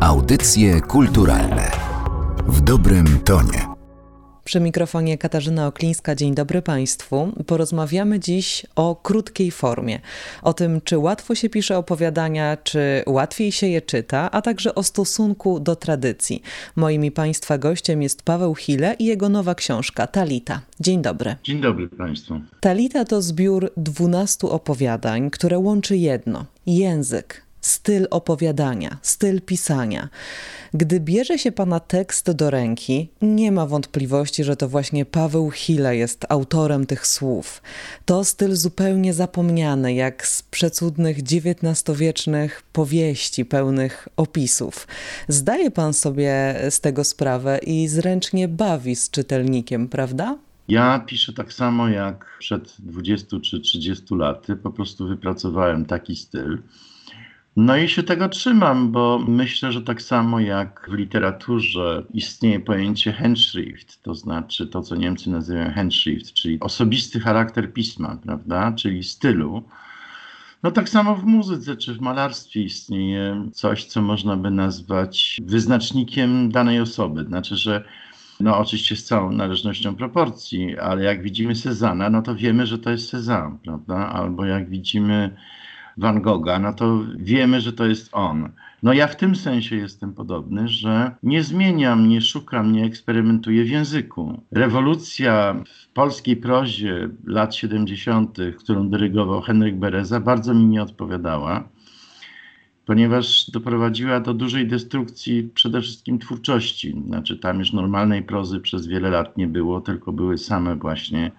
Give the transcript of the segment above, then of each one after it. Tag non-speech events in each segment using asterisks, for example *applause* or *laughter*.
Audycje kulturalne w dobrym tonie. Przy mikrofonie Katarzyna Oklińska. Dzień dobry Państwu. Porozmawiamy dziś o krótkiej formie. O tym, czy łatwo się pisze opowiadania, czy łatwiej się je czyta, a także o stosunku do tradycji. Moim i Państwa gościem jest Paweł Hile i jego nowa książka Talita. Dzień dobry. Dzień dobry Państwu. Talita to zbiór dwunastu opowiadań, które łączy jedno język styl opowiadania, styl pisania. Gdy bierze się pana tekst do ręki, nie ma wątpliwości, że to właśnie Paweł Hile jest autorem tych słów. To styl zupełnie zapomniany, jak z przecudnych XIX-wiecznych powieści pełnych opisów. Zdaje pan sobie z tego sprawę i zręcznie bawi z czytelnikiem, prawda? Ja piszę tak samo jak przed 20 czy 30 laty. Po prostu wypracowałem taki styl. No i się tego trzymam, bo myślę, że tak samo jak w literaturze istnieje pojęcie handschrift, to znaczy to, co Niemcy nazywają handschrift, czyli osobisty charakter pisma, prawda, czyli stylu. No tak samo w muzyce czy w malarstwie istnieje coś, co można by nazwać wyznacznikiem danej osoby. Znaczy, że no oczywiście z całą należnością proporcji, ale jak widzimy Cezana, no to wiemy, że to jest Cezanne, prawda? Albo jak widzimy Van Gogha, no to wiemy, że to jest on. No ja w tym sensie jestem podobny, że nie zmieniam, nie szukam, nie eksperymentuję w języku. Rewolucja w polskiej prozie lat 70., którą dyrygował Henryk Bereza, bardzo mi nie odpowiadała, ponieważ doprowadziła do dużej destrukcji przede wszystkim twórczości. Znaczy tam już normalnej prozy przez wiele lat nie było, tylko były same właśnie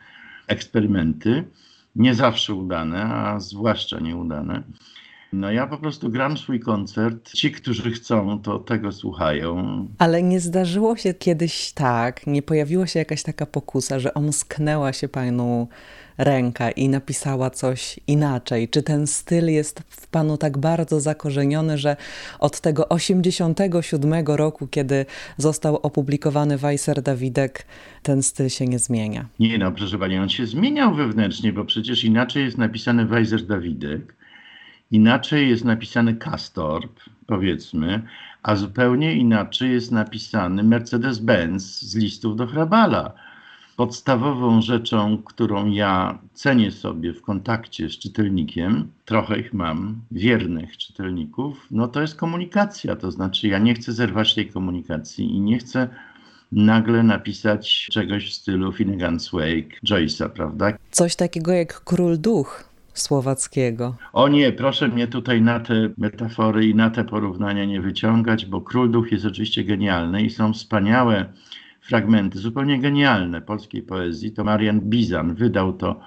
eksperymenty nie zawsze udane, a zwłaszcza nieudane. No ja po prostu gram swój koncert. Ci, którzy chcą, to tego słuchają. Ale nie zdarzyło się kiedyś tak, nie pojawiła się jakaś taka pokusa, że omsknęła się panu ręka i napisała coś inaczej? Czy ten styl jest w panu tak bardzo zakorzeniony, że od tego 87 roku, kiedy został opublikowany Weiser Dawidek, ten styl się nie zmienia? Nie no, proszę pani, on się zmieniał wewnętrznie, bo przecież inaczej jest napisany Weiser Dawidek, inaczej jest napisany Castorp, powiedzmy, a zupełnie inaczej jest napisany Mercedes-Benz z listów do Hrabala podstawową rzeczą, którą ja cenię sobie w kontakcie z czytelnikiem, trochę ich mam, wiernych czytelników, no to jest komunikacja. To znaczy, ja nie chcę zerwać tej komunikacji i nie chcę nagle napisać czegoś w stylu Finnegan's Wake, Joyce'a, prawda? Coś takiego jak Król Duch słowackiego. O nie, proszę mnie tutaj na te metafory i na te porównania nie wyciągać, bo Król Duch jest oczywiście genialny i są wspaniałe fragmenty, zupełnie genialne polskiej poezji, to Marian Bizan wydał to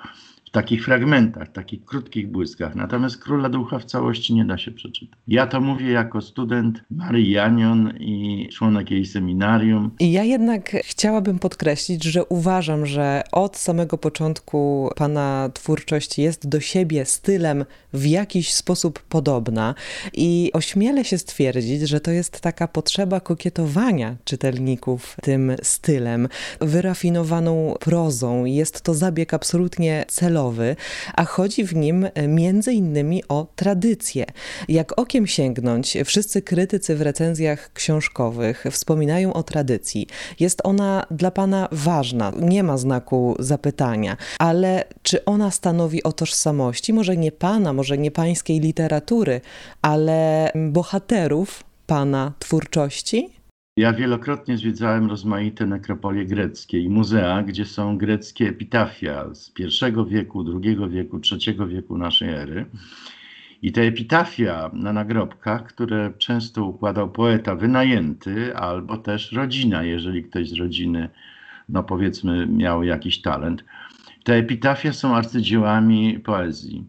takich fragmentach, takich krótkich błyskach. Natomiast Króla Ducha w całości nie da się przeczytać. Ja to mówię jako student Marii Janion i członek jej seminarium. I ja jednak chciałabym podkreślić, że uważam, że od samego początku pana twórczość jest do siebie stylem w jakiś sposób podobna i ośmielę się stwierdzić, że to jest taka potrzeba kokietowania czytelników tym stylem, wyrafinowaną prozą. Jest to zabieg absolutnie celowy a chodzi w nim e, między innymi o tradycję. Jak okiem sięgnąć, wszyscy krytycy w recenzjach książkowych wspominają o tradycji. Jest ona dla Pana ważna, nie ma znaku zapytania, ale czy ona stanowi o tożsamości, może nie Pana, może nie Pańskiej literatury, ale bohaterów Pana twórczości? Ja wielokrotnie zwiedzałem rozmaite nekropolie greckie i muzea, gdzie są greckie epitafia z I wieku, II wieku, III wieku naszej ery. I te epitafia na nagrobkach, które często układał poeta wynajęty albo też rodzina, jeżeli ktoś z rodziny, no powiedzmy, miał jakiś talent. Te epitafia są arcydziełami poezji,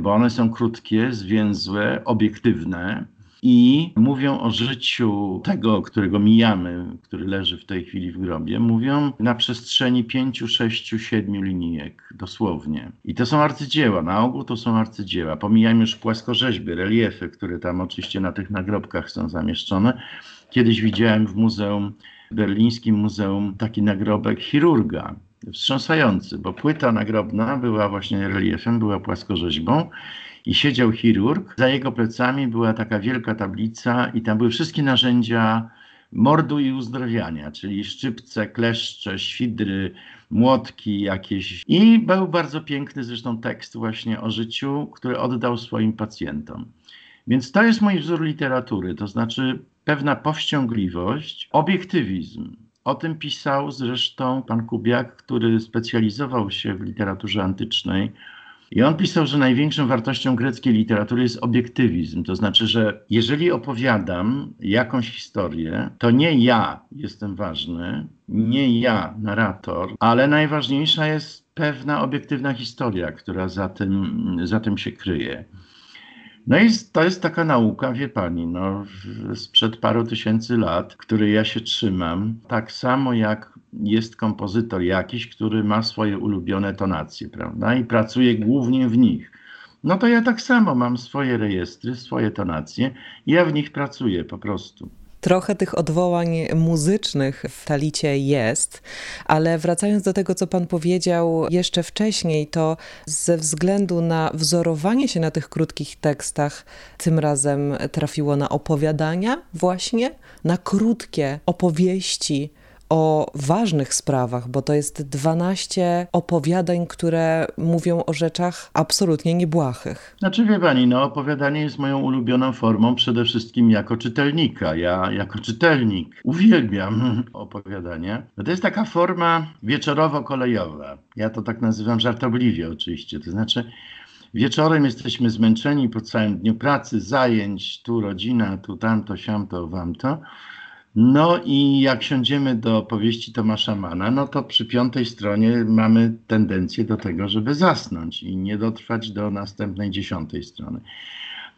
bo one są krótkie, zwięzłe, obiektywne i mówią o życiu tego, którego mijamy, który leży w tej chwili w grobie, mówią na przestrzeni pięciu, sześciu, siedmiu linijek, dosłownie. I to są arcydzieła, na ogół to są arcydzieła. Pomijam już płaskorzeźby, reliefy, które tam oczywiście na tych nagrobkach są zamieszczone. Kiedyś widziałem w muzeum, berlińskim muzeum, taki nagrobek chirurga, wstrząsający, bo płyta nagrobna była właśnie reliefem, była płaskorzeźbą i siedział chirurg. Za jego plecami była taka wielka tablica i tam były wszystkie narzędzia mordu i uzdrawiania, czyli szczypce, kleszcze, świdry, młotki jakieś. I był bardzo piękny zresztą tekst właśnie o życiu, który oddał swoim pacjentom. Więc to jest mój wzór literatury, to znaczy pewna powściągliwość, obiektywizm. O tym pisał zresztą pan Kubiak, który specjalizował się w literaturze antycznej. I on pisał, że największą wartością greckiej literatury jest obiektywizm. To znaczy, że jeżeli opowiadam jakąś historię, to nie ja jestem ważny, nie ja, narrator, ale najważniejsza jest pewna obiektywna historia, która za tym, za tym się kryje. No i to jest taka nauka, wie pani, no, sprzed paru tysięcy lat, której ja się trzymam. Tak samo jak jest kompozytor jakiś, który ma swoje ulubione tonacje, prawda, i pracuje głównie w nich. No to ja tak samo mam swoje rejestry, swoje tonacje i ja w nich pracuję po prostu. Trochę tych odwołań muzycznych w Talicie jest, ale wracając do tego, co pan powiedział jeszcze wcześniej, to ze względu na wzorowanie się na tych krótkich tekstach, tym razem trafiło na opowiadania właśnie, na krótkie opowieści, o ważnych sprawach, bo to jest 12 opowiadań, które mówią o rzeczach absolutnie niebłahych. Znaczy wie pani, no opowiadanie jest moją ulubioną formą przede wszystkim jako czytelnika. Ja jako czytelnik uwielbiam *laughs* opowiadanie. No to jest taka forma wieczorowo-kolejowa. Ja to tak nazywam żartobliwie oczywiście. To znaczy Wieczorem jesteśmy zmęczeni po całym dniu pracy, zajęć, tu rodzina, tu tamto, siamto, wamto. No i jak siądziemy do powieści Tomasza Mana, no to przy piątej stronie mamy tendencję do tego, żeby zasnąć i nie dotrwać do następnej dziesiątej strony.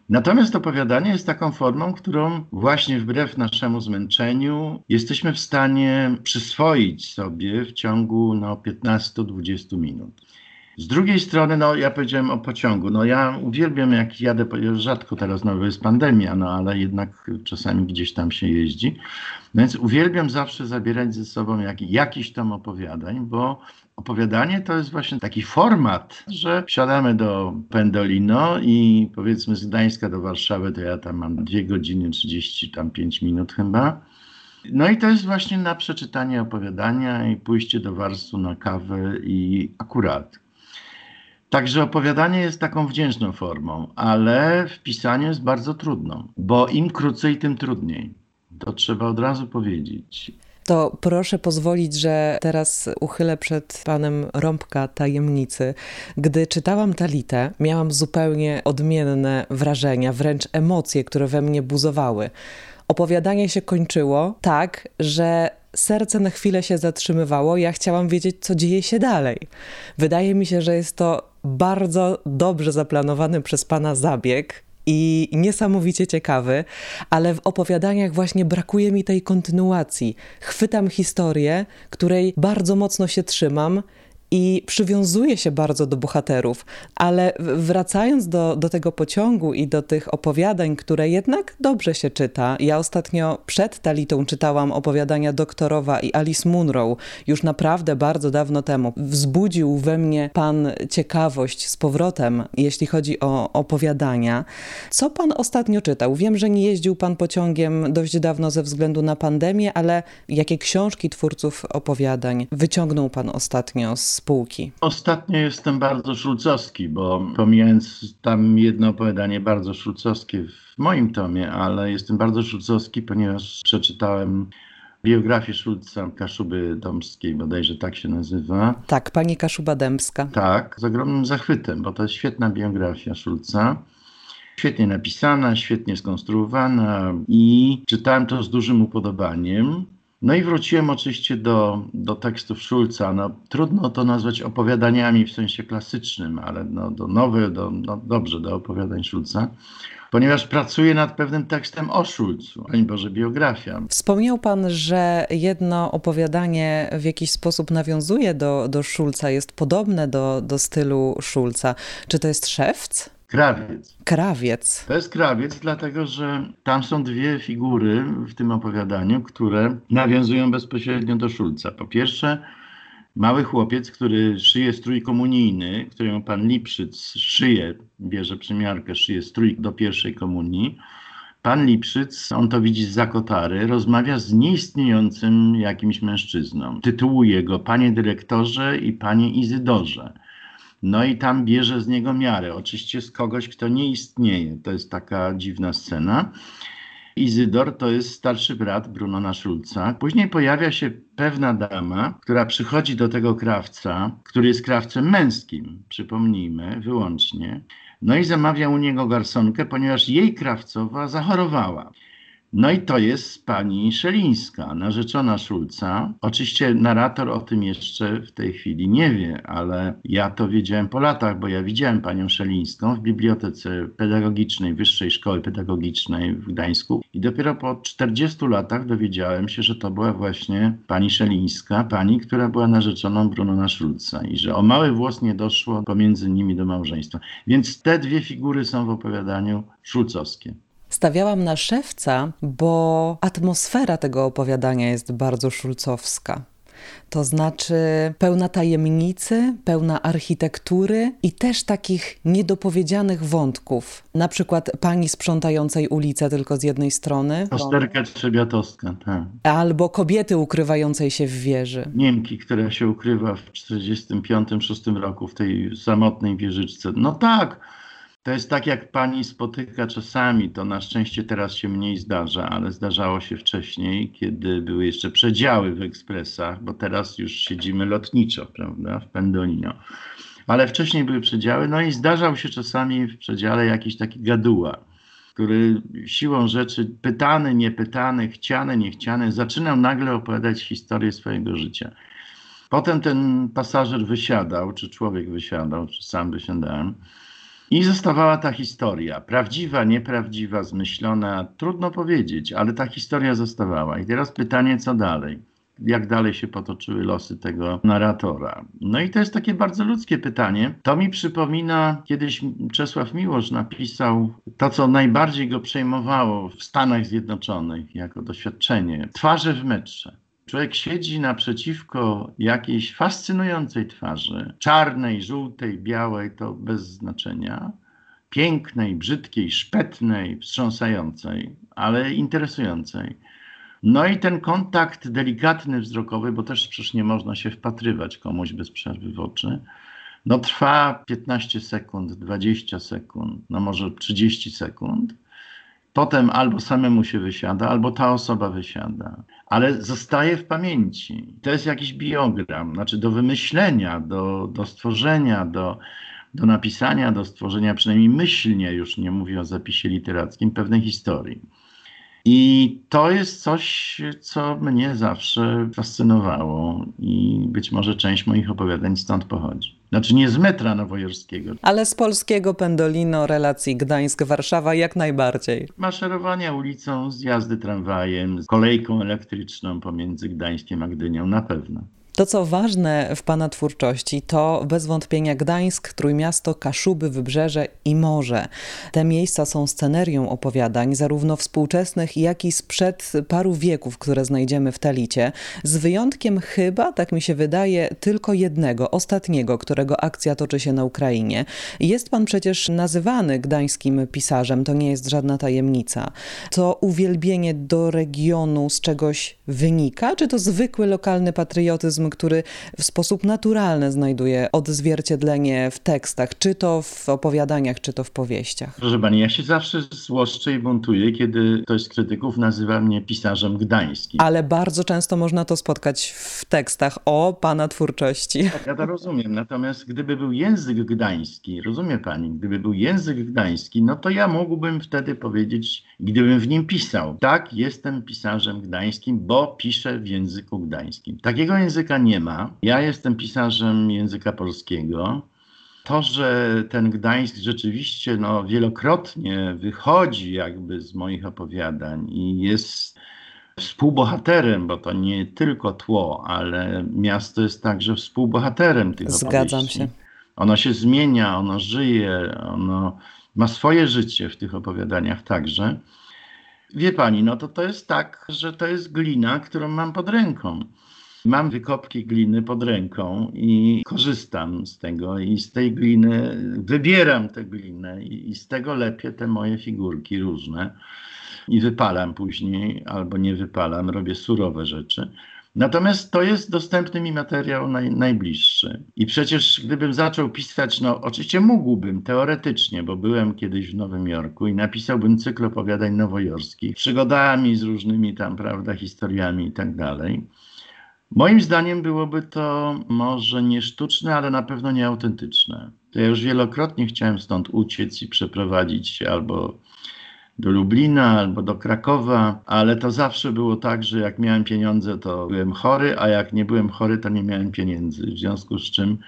Natomiast opowiadanie jest taką formą, którą właśnie wbrew naszemu zmęczeniu jesteśmy w stanie przyswoić sobie w ciągu no, 15-20 minut. Z drugiej strony, no ja powiedziałem o pociągu. No ja uwielbiam jak jadę, rzadko teraz znowu jest pandemia, no ale jednak czasami gdzieś tam się jeździ. No więc uwielbiam zawsze zabierać ze sobą jak, jakiś tam opowiadań, bo opowiadanie to jest właśnie taki format, że wsiadamy do Pendolino i powiedzmy z Gdańska do Warszawy to ja tam mam 2 godziny 35 minut chyba. No i to jest właśnie na przeczytanie opowiadania i pójście do warstwu na kawę i akurat. Także opowiadanie jest taką wdzięczną formą, ale w pisaniu jest bardzo trudną, bo im krócej, tym trudniej. To trzeba od razu powiedzieć. To proszę pozwolić, że teraz uchylę przed panem rąbka tajemnicy. Gdy czytałam Talitę, miałam zupełnie odmienne wrażenia, wręcz emocje, które we mnie buzowały. Opowiadanie się kończyło tak, że serce na chwilę się zatrzymywało. Ja chciałam wiedzieć, co dzieje się dalej. Wydaje mi się, że jest to bardzo dobrze zaplanowany przez pana zabieg i niesamowicie ciekawy, ale w opowiadaniach właśnie brakuje mi tej kontynuacji. Chwytam historię, której bardzo mocno się trzymam i przywiązuje się bardzo do bohaterów, ale wracając do, do tego pociągu i do tych opowiadań, które jednak dobrze się czyta. Ja ostatnio przed Talitą czytałam opowiadania doktorowa i Alice Munro, już naprawdę bardzo dawno temu. Wzbudził we mnie pan ciekawość z powrotem, jeśli chodzi o opowiadania. Co pan ostatnio czytał? Wiem, że nie jeździł pan pociągiem dość dawno ze względu na pandemię, ale jakie książki twórców opowiadań wyciągnął pan ostatnio z spółki? Ostatnio jestem bardzo szulcowski, bo pomijając tam jedno opowiadanie bardzo szulcowskie w moim tomie, ale jestem bardzo szulcowski, ponieważ przeczytałem biografię Szulca Kaszuby Dąbskiej, bodajże tak się nazywa. Tak, pani Kaszuba Dębska. Tak, z ogromnym zachwytem, bo to jest świetna biografia Szulca. Świetnie napisana, świetnie skonstruowana i czytałem to z dużym upodobaniem. No i wróciłem oczywiście do, do tekstów Szulca. No, trudno to nazwać opowiadaniami w sensie klasycznym, ale no, do nowych, do, no, dobrze, do opowiadań Szulca ponieważ pracuję nad pewnym tekstem o Szulcu, ani Boże biografia. Wspomniał Pan, że jedno opowiadanie w jakiś sposób nawiązuje do, do Szulca, jest podobne do, do stylu Szulca. Czy to jest Szewc? Krawiec. Krawiec. To jest krawiec, dlatego że tam są dwie figury w tym opowiadaniu, które nawiązują bezpośrednio do Szulca. Po pierwsze, Mały chłopiec, który szyje strój komunijny, któremu pan Lipszyc szyje, bierze przymiarkę, szyje strój do pierwszej komunii. Pan Lipszyc, on to widzi z zakotary, rozmawia z nieistniejącym jakimś mężczyzną. Tytułuje go panie dyrektorze i panie Izydorze. No i tam bierze z niego miarę, oczywiście z kogoś, kto nie istnieje. To jest taka dziwna scena. Izydor to jest starszy brat Brunona Szulca. Później pojawia się pewna dama, która przychodzi do tego krawca, który jest krawcem męskim, przypomnijmy, wyłącznie. No i zamawia u niego garsonkę, ponieważ jej krawcowa zachorowała. No i to jest pani Szelińska, narzeczona Szulca. Oczywiście narrator o tym jeszcze w tej chwili nie wie, ale ja to wiedziałem po latach, bo ja widziałem panią Szelińską w bibliotece pedagogicznej Wyższej Szkoły Pedagogicznej w Gdańsku i dopiero po 40 latach dowiedziałem się, że to była właśnie pani Szelińska, pani, która była narzeczoną Brunona Szulca i że o mały włos nie doszło pomiędzy nimi do małżeństwa. Więc te dwie figury są w opowiadaniu szulcowskie. Stawiałam na szewca, bo atmosfera tego opowiadania jest bardzo szulcowska. To znaczy pełna tajemnicy, pełna architektury i też takich niedopowiedzianych wątków. Na przykład pani sprzątającej ulicę tylko z jednej strony. Osterka Trzebiatowska, tak. Albo kobiety ukrywającej się w wieży. Niemki, która się ukrywa w 1945-1946 roku w tej samotnej wieżyczce. No tak, to jest tak, jak pani spotyka czasami, to na szczęście teraz się mniej zdarza, ale zdarzało się wcześniej, kiedy były jeszcze przedziały w ekspresach, bo teraz już siedzimy lotniczo, prawda, w Pendolino. Ale wcześniej były przedziały, no i zdarzał się czasami w przedziale jakiś taki gaduła, który siłą rzeczy, pytany, niepytany, chciany, niechciany, zaczynał nagle opowiadać historię swojego życia. Potem ten pasażer wysiadał, czy człowiek wysiadał, czy sam wysiadałem i zostawała ta historia, prawdziwa, nieprawdziwa, zmyślona, trudno powiedzieć, ale ta historia zostawała. I teraz pytanie, co dalej? Jak dalej się potoczyły losy tego narratora? No i to jest takie bardzo ludzkie pytanie. To mi przypomina, kiedyś Czesław Miłosz napisał to, co najbardziej go przejmowało w Stanach Zjednoczonych jako doświadczenie. Twarze w metrze. Człowiek siedzi naprzeciwko jakiejś fascynującej twarzy, czarnej, żółtej, białej, to bez znaczenia, pięknej, brzydkiej, szpetnej, wstrząsającej, ale interesującej. No i ten kontakt delikatny, wzrokowy, bo też przecież nie można się wpatrywać komuś bez przerwy w oczy, no trwa 15 sekund, 20 sekund, no może 30 sekund. Potem albo samemu się wysiada, albo ta osoba wysiada, ale zostaje w pamięci. To jest jakiś biogram, znaczy do wymyślenia, do, do stworzenia, do, do napisania, do stworzenia przynajmniej myślnie, już nie mówię o zapisie literackim, pewnej historii. I to jest coś, co mnie zawsze fascynowało i być może część moich opowiadań stąd pochodzi. Znaczy nie z metra nowojorskiego. Ale z polskiego pendolino relacji Gdańsk-Warszawa jak najbardziej. Maszerowania ulicą, zjazdy tramwajem, kolejką elektryczną pomiędzy Gdańskiem a Gdynią na pewno. To, co ważne w Pana twórczości, to bez wątpienia Gdańsk, Trójmiasto, Kaszuby, Wybrzeże i morze. Te miejsca są scenerią opowiadań, zarówno współczesnych, jak i sprzed paru wieków, które znajdziemy w Talicie, z wyjątkiem chyba, tak mi się wydaje, tylko jednego, ostatniego, którego akcja toczy się na Ukrainie. Jest Pan przecież nazywany gdańskim pisarzem, to nie jest żadna tajemnica. To uwielbienie do regionu z czegoś wynika, czy to zwykły lokalny patriotyzm, który w sposób naturalny znajduje odzwierciedlenie w tekstach, czy to w opowiadaniach, czy to w powieściach. Proszę pani, ja się zawsze złoszczę i buntuję, kiedy ktoś z krytyków nazywa mnie pisarzem gdańskim. Ale bardzo często można to spotkać w tekstach o pana twórczości. Tak, ja to rozumiem. Natomiast gdyby był język gdański, rozumie pani, gdyby był język gdański, no to ja mógłbym wtedy powiedzieć, gdybym w nim pisał, tak, jestem pisarzem gdańskim, bo piszę w języku gdańskim. Takiego języka języka nie ma. Ja jestem pisarzem języka polskiego. To, że ten Gdańsk rzeczywiście no, wielokrotnie wychodzi jakby z moich opowiadań i jest współbohaterem, bo to nie tylko tło, ale miasto jest także współbohaterem tych Zgadzam opowieści. się. Ono się zmienia, ono żyje, ono ma swoje życie w tych opowiadaniach także. Wie pani, no to to jest tak, że to jest glina, którą mam pod ręką. Mam wykopki gliny pod ręką i korzystam z tego i z tej gliny wybieram tę glinę i z tego lepię te moje figurki różne i wypalam później albo nie wypalam, robię surowe rzeczy. Natomiast to jest dostępny mi materiał naj, najbliższy. I przecież gdybym zaczął pisać, no oczywiście mógłbym teoretycznie, bo byłem kiedyś w Nowym Jorku i napisałbym cykl opowiadań nowojorskich, przygodami z różnymi tam, prawda, historiami i tak dalej. Moim zdaniem byłoby to może nie sztuczne, ale na pewno nie autentyczne. To ja już wielokrotnie chciałem stąd uciec i przeprowadzić się albo do Lublina albo do Krakowa, ale to zawsze było tak, że jak miałem pieniądze, to byłem chory, a jak nie byłem chory, to nie miałem pieniędzy. W związku z czym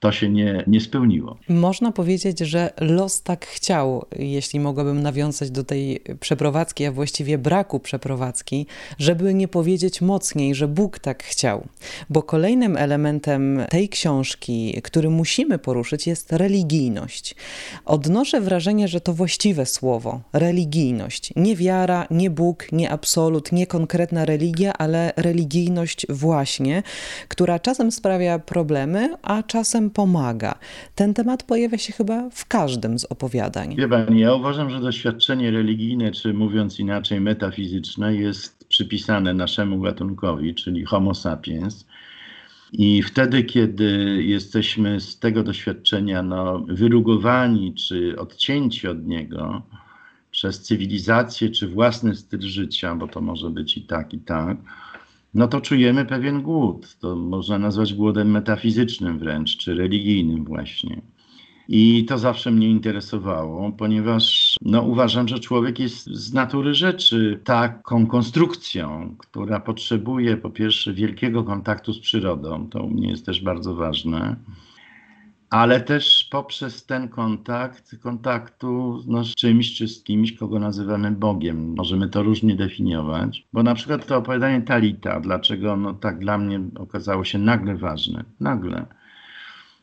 to się nie, nie spełniło. Można powiedzieć, że los tak chciał, jeśli mogłabym nawiązać do tej przeprowadzki, a właściwie braku przeprowadzki, żeby nie powiedzieć mocniej, że Bóg tak chciał. Bo kolejnym elementem tej książki, który musimy poruszyć, jest religijność. Odnoszę wrażenie, że to właściwe słowo religijność. Nie wiara, nie Bóg, nie absolut, nie konkretna religia, ale religijność właśnie, która czasem sprawia problemy, a czasem pomaga. Ten temat pojawia się chyba w każdym z opowiadań. Wie pani, ja uważam, że doświadczenie religijne, czy mówiąc inaczej metafizyczne, jest przypisane naszemu gatunkowi, czyli Homo sapiens. I wtedy, kiedy jesteśmy z tego doświadczenia no, wyrugowani czy odcięci od niego przez cywilizację czy własny styl życia, bo to może być i tak, i tak, no to czujemy pewien głód. To można nazwać głodem metafizycznym wręcz, czy religijnym właśnie. I to zawsze mnie interesowało, ponieważ no, uważam, że człowiek jest z natury rzeczy taką konstrukcją, która potrzebuje po pierwsze wielkiego kontaktu z przyrodą, to u mnie jest też bardzo ważne, ale też poprzez ten kontakt, kontaktu no, z czymś czy z kimś, kogo nazywamy Bogiem. Możemy to różnie definiować, bo na przykład to opowiadanie Talita, dlaczego ono tak dla mnie okazało się nagle ważne, nagle,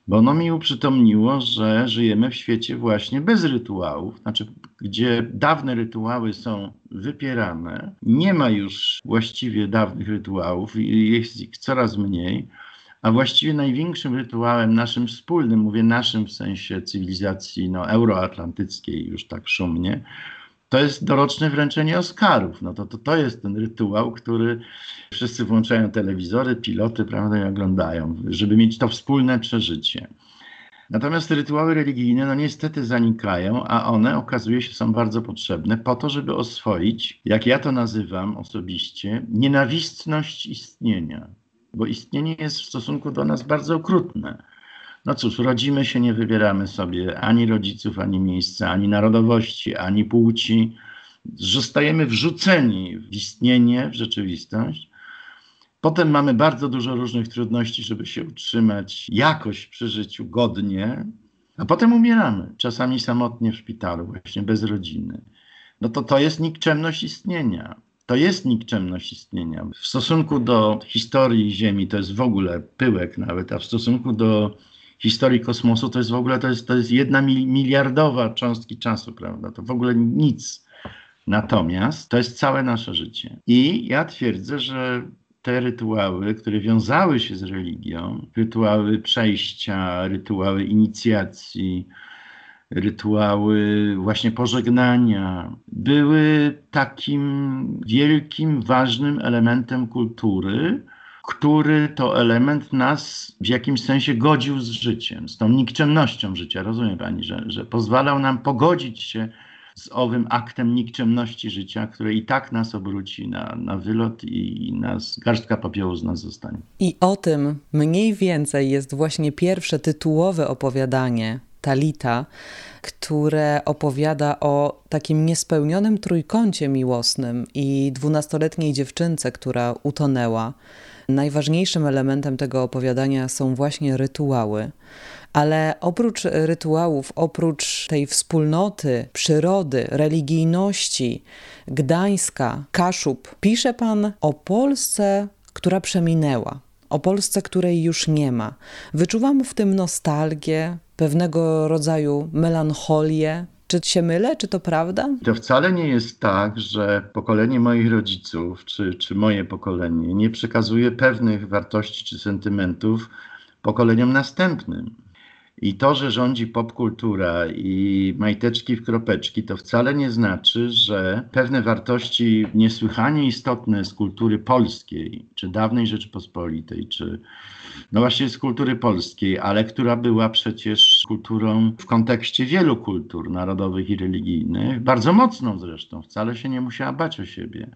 bo ono mi uprzytomniło, że żyjemy w świecie właśnie bez rytuałów, znaczy gdzie dawne rytuały są wypierane, nie ma już właściwie dawnych rytuałów, jest ich coraz mniej, a właściwie największym rytuałem naszym wspólnym, mówię naszym w sensie cywilizacji no, euroatlantyckiej już tak szumnie, to jest doroczne wręczenie Oscarów. No to, to, to jest ten rytuał, który wszyscy włączają telewizory, piloty, prawda, i oglądają, żeby mieć to wspólne przeżycie. Natomiast rytuały religijne, no niestety zanikają, a one okazuje się są bardzo potrzebne po to, żeby oswoić, jak ja to nazywam osobiście, nienawistność istnienia bo istnienie jest w stosunku do nas bardzo okrutne. No cóż, rodzimy się, nie wybieramy sobie ani rodziców, ani miejsca, ani narodowości, ani płci. Zostajemy wrzuceni w istnienie, w rzeczywistość. Potem mamy bardzo dużo różnych trudności, żeby się utrzymać jakoś przy życiu godnie, a potem umieramy, czasami samotnie w szpitalu, właśnie bez rodziny. No to to jest nikczemność istnienia to jest nikczemność istnienia. W stosunku do historii Ziemi to jest w ogóle pyłek nawet, a w stosunku do historii kosmosu to jest w ogóle to jest, to jest jedna miliardowa cząstki czasu, prawda? To w ogóle nic. Natomiast to jest całe nasze życie. I ja twierdzę, że te rytuały, które wiązały się z religią, rytuały przejścia, rytuały inicjacji, rytuały właśnie pożegnania były takim wielkim, ważnym elementem kultury, który to element nas w jakimś sensie godził z życiem, z tą nikczemnością życia. Rozumie pani, że, że pozwalał nam pogodzić się z owym aktem nikczemności życia, które i tak nas obróci na, na wylot i nas garstka popiołu z nas zostanie. I o tym mniej więcej jest właśnie pierwsze tytułowe opowiadanie Talita, które opowiada o takim niespełnionym trójkącie miłosnym i dwunastoletniej dziewczynce, która utonęła. Najważniejszym elementem tego opowiadania są właśnie rytuały. Ale oprócz rytuałów, oprócz tej wspólnoty, przyrody, religijności, Gdańska, Kaszub, pisze pan o Polsce, która przeminęła, o Polsce, której już nie ma. Wyczuwam w tym nostalgię, pewnego rodzaju melancholię, Czy się mylę, czy to prawda? To wcale nie jest tak, że pokolenie moich rodziców, czy, czy moje pokolenie nie przekazuje pewnych wartości czy sentymentów pokoleniom następnym. I to, że rządzi popkultura i majteczki w kropeczki, to wcale nie znaczy, że pewne wartości niesłychanie istotne z kultury polskiej, czy dawnej Rzeczypospolitej, czy no właśnie z kultury polskiej, ale która była przecież kulturą w kontekście wielu kultur narodowych i religijnych, bardzo mocną zresztą, wcale się nie musiała bać o siebie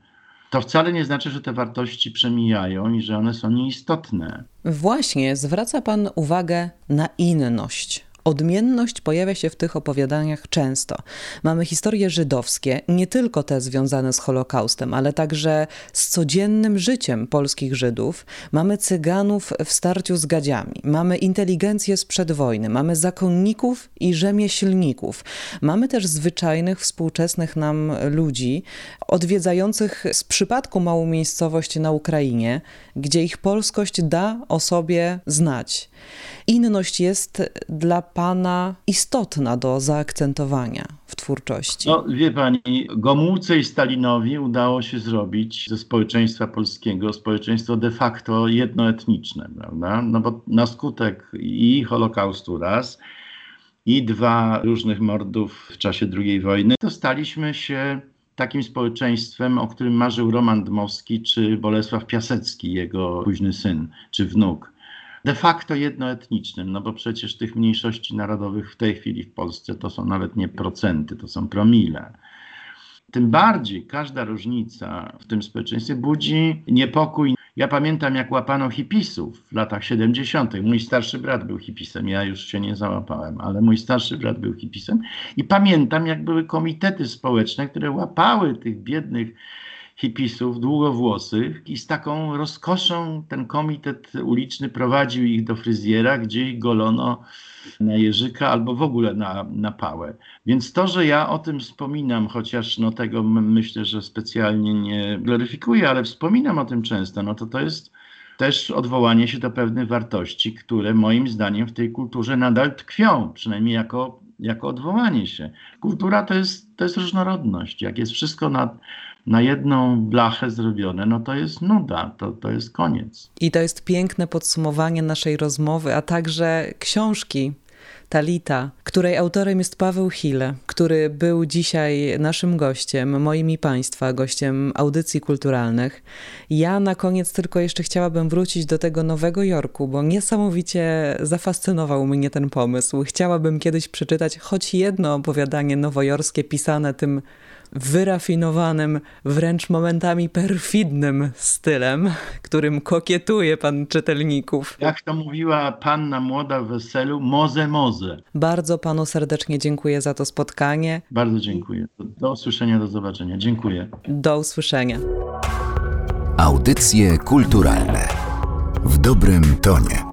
to wcale nie znaczy, że te wartości przemijają i że one są nieistotne. Właśnie, zwraca Pan uwagę na inność. Odmienność pojawia się w tych opowiadaniach często. Mamy historie żydowskie, nie tylko te związane z Holokaustem, ale także z codziennym życiem polskich Żydów. Mamy Cyganów w starciu z gadziami, mamy inteligencję sprzed wojny, mamy zakonników i rzemieślników. Mamy też zwyczajnych, współczesnych nam ludzi, odwiedzających z przypadku małą miejscowość na Ukrainie, gdzie ich polskość da o sobie znać. Inność jest dla Pana istotna do zaakcentowania w twórczości? No, wie Pani, Gomułce i Stalinowi udało się zrobić ze społeczeństwa polskiego społeczeństwo de facto jednoetniczne, prawda? No bo na skutek i Holokaustu raz, i dwa różnych mordów w czasie II wojny, to staliśmy się takim społeczeństwem, o którym marzył Roman Dmowski czy Bolesław Piasecki, jego późny syn czy wnuk de facto jednoetnicznym, no bo przecież tych mniejszości narodowych w tej chwili w Polsce to są nawet nie procenty, to są promile. Tym bardziej każda różnica w tym społeczeństwie budzi niepokój. Ja pamiętam, jak łapano hipisów w latach 70. Mój starszy brat był hipisem, ja już się nie załapałem, ale mój starszy brat był hipisem. I pamiętam, jak były komitety społeczne, które łapały tych biednych hipisów długowłosych i z taką rozkoszą ten komitet uliczny prowadził ich do fryzjera, gdzie ich golono na jeżyka albo w ogóle na, na pałę. Więc to, że ja o tym wspominam, chociaż no tego myślę, że specjalnie nie gloryfikuję, ale wspominam o tym często, no to to jest też odwołanie się do pewnych wartości, które moim zdaniem w tej kulturze nadal tkwią, przynajmniej jako, jako odwołanie się. Kultura to jest, to jest różnorodność. Jak jest wszystko na na jedną blachę zrobione, no to jest nuda, to, to jest koniec. I to jest piękne podsumowanie naszej rozmowy, a także książki Talita, której autorem jest Paweł Hille, który był dzisiaj naszym gościem, moim i Państwa, gościem audycji kulturalnych. Ja na koniec tylko jeszcze chciałabym wrócić do tego Nowego Jorku, bo niesamowicie zafascynował mnie ten pomysł. Chciałabym kiedyś przeczytać choć jedno opowiadanie nowojorskie pisane tym wyrafinowanym, wręcz momentami perfidnym stylem, którym kokietuje pan czytelników. Jak to mówiła panna młoda w weselu, moze moze. Bardzo panu serdecznie dziękuję za to spotkanie. Bardzo dziękuję. Do usłyszenia, do zobaczenia. Dziękuję. Do usłyszenia. Audycje kulturalne w dobrym tonie.